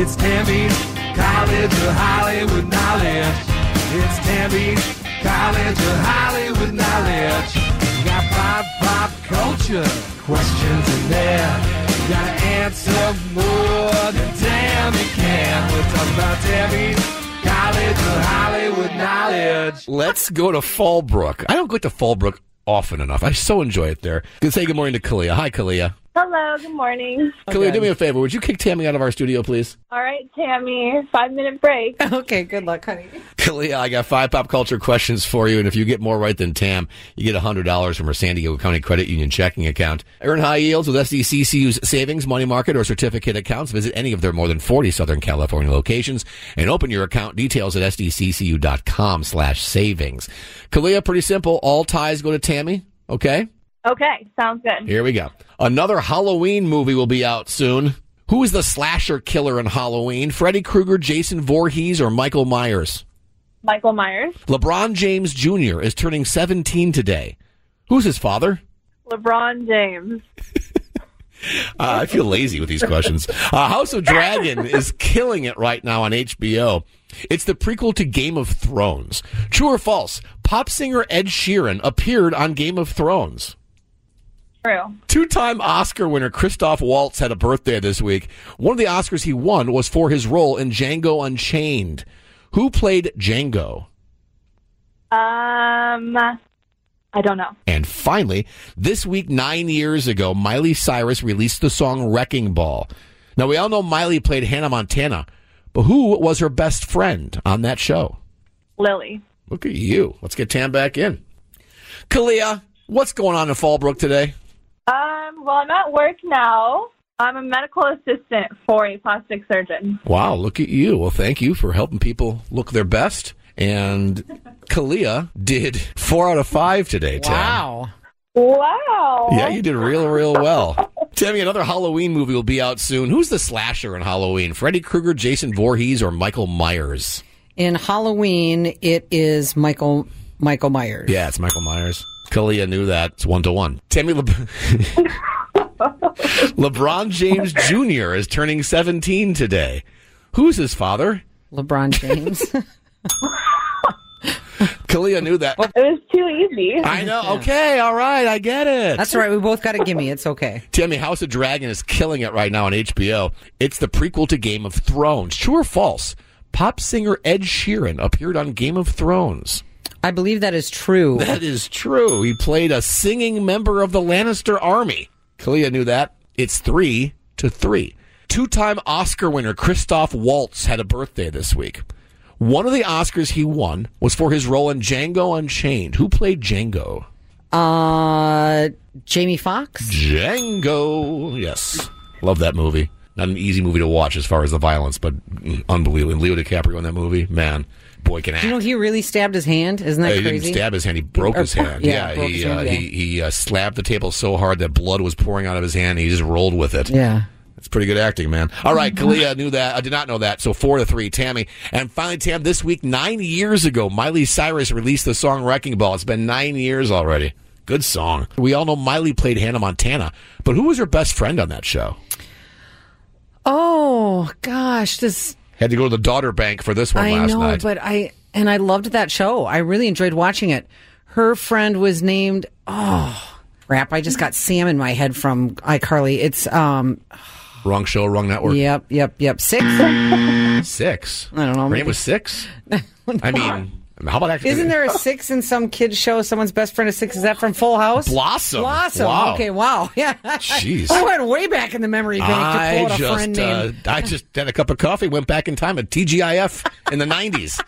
It's Tammy's College of Hollywood Knowledge. It's Tammy's College of Hollywood Knowledge. You got pop, pop culture questions in there. You gotta answer more than Tammy can. We're talking about Tammy's College of Hollywood Knowledge. Let's go to Fallbrook. I don't go to Fallbrook often enough. I so enjoy it there. Good say good morning to Kalia. Hi, Kalia. Hello, good morning. Kalia, do me a favor. Would you kick Tammy out of our studio, please? All right, Tammy, five minute break. Okay, good luck, honey. Kalia, I got five pop culture questions for you, and if you get more right than Tam, you get $100 from her San Diego County Credit Union checking account. Earn high yields with SDCCU's savings, money market, or certificate accounts. Visit any of their more than 40 Southern California locations and open your account details at sdccu.com slash savings. Kalia, pretty simple. All ties go to Tammy, okay? Okay, sounds good. Here we go. Another Halloween movie will be out soon. Who is the slasher killer in Halloween? Freddy Krueger, Jason Voorhees, or Michael Myers? Michael Myers, LeBron James Jr. is turning 17 today. Who's his father? LeBron James, Uh, I feel lazy with these questions. Uh, House of Dragon is killing it right now on HBO. It's the prequel to Game of Thrones. True or false? Pop singer Ed Sheeran appeared on Game of Thrones. True. Two time Oscar winner Christoph Waltz had a birthday this week. One of the Oscars he won was for his role in Django Unchained. Who played Django? Um, I don't know. And finally, this week, nine years ago, Miley Cyrus released the song Wrecking Ball. Now, we all know Miley played Hannah Montana, but who was her best friend on that show? Lily. Look at you. Let's get Tam back in. Kalia, what's going on in Fallbrook today? Um, well, I'm at work now. I'm a medical assistant for a plastic surgeon. Wow, look at you. Well, thank you for helping people look their best. And Kalia did four out of five today, Tam. Wow. Wow. Yeah, you did real, real well. Tammy, another Halloween movie will be out soon. Who's the slasher in Halloween? Freddy Krueger, Jason Voorhees, or Michael Myers? In Halloween, it is Michael Michael Myers. Yeah, it's Michael Myers. Kalia knew that. It's one to one. Tammy Le- LeBron James Jr. is turning 17 today. Who's his father? LeBron James. Kalia knew that. It was too easy. I know. Okay, all right, I get it. That's all right. We both got a gimme. It's okay. Tammy, House of Dragon is killing it right now on HBO. It's the prequel to Game of Thrones. True or false? Pop singer Ed Sheeran appeared on Game of Thrones. I believe that is true. That is true. He played a singing member of the Lannister army. Kalia knew that. It's three to three. Two time Oscar winner Christoph Waltz had a birthday this week. One of the Oscars he won was for his role in Django Unchained. Who played Django? Uh, Jamie Foxx. Django. Yes. Love that movie. Not an easy movie to watch as far as the violence, but unbelievable. And Leo DiCaprio in that movie, man, boy can act. You know, he really stabbed his hand. Isn't Uh, that he didn't crazy? stab his hand; he broke Or- his hand. yeah, Yeah, he his hand, uh, yeah. he he uh, slapped the table so hard that blood was pouring out of his hand. And he just rolled with it. Yeah. It's pretty good acting, man. All right, Kalia knew that. I did not know that. So four to three, Tammy. And finally, Tam, this week, nine years ago, Miley Cyrus released the song Wrecking Ball. It's been nine years already. Good song. We all know Miley played Hannah Montana, but who was her best friend on that show? Oh gosh, this Had to go to the daughter bank for this one I last know, night. but I and I loved that show. I really enjoyed watching it. Her friend was named oh crap. I just got Sam in my head from iCarly. It's um wrong show, wrong network. yep yep yep six. Six. I don't know, Her name was Six. I mean, how about actually? Isn't there a six in some kids show? Someone's best friend is six. Is that from Full House? Blossom? Blossom. Wow. Okay, wow. Yeah. Jeez. I went way back in the memory bank to I quote a friend uh, name. I just had a cup of coffee, went back in time at TGIF in the '90s.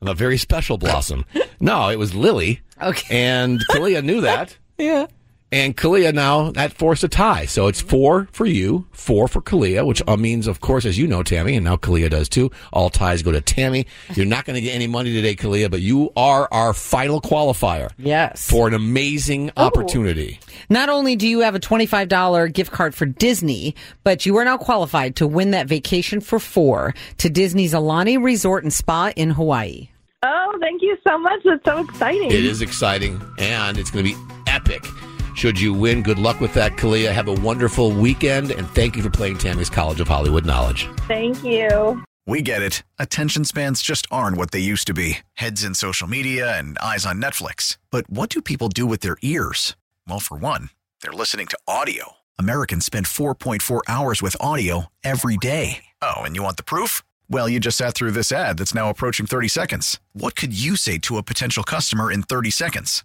a very special blossom. No, it was Lily. Okay. And Kalia knew that. Yeah. And Kalia now that forced a tie. So it's four for you, four for Kalia, which uh, means, of course, as you know, Tammy, and now Kalia does too, all ties go to Tammy. You're not going to get any money today, Kalia, but you are our final qualifier Yes. for an amazing opportunity. Not only do you have a $25 gift card for Disney, but you are now qualified to win that vacation for four to Disney's Aulani Resort and Spa in Hawaii. Oh, thank you so much. That's so exciting. It is exciting and it's going to be epic. Should you win, good luck with that, Kalia. Have a wonderful weekend and thank you for playing Tammy's College of Hollywood Knowledge. Thank you. We get it. Attention spans just aren't what they used to be heads in social media and eyes on Netflix. But what do people do with their ears? Well, for one, they're listening to audio. Americans spend 4.4 hours with audio every day. Oh, and you want the proof? Well, you just sat through this ad that's now approaching 30 seconds. What could you say to a potential customer in 30 seconds?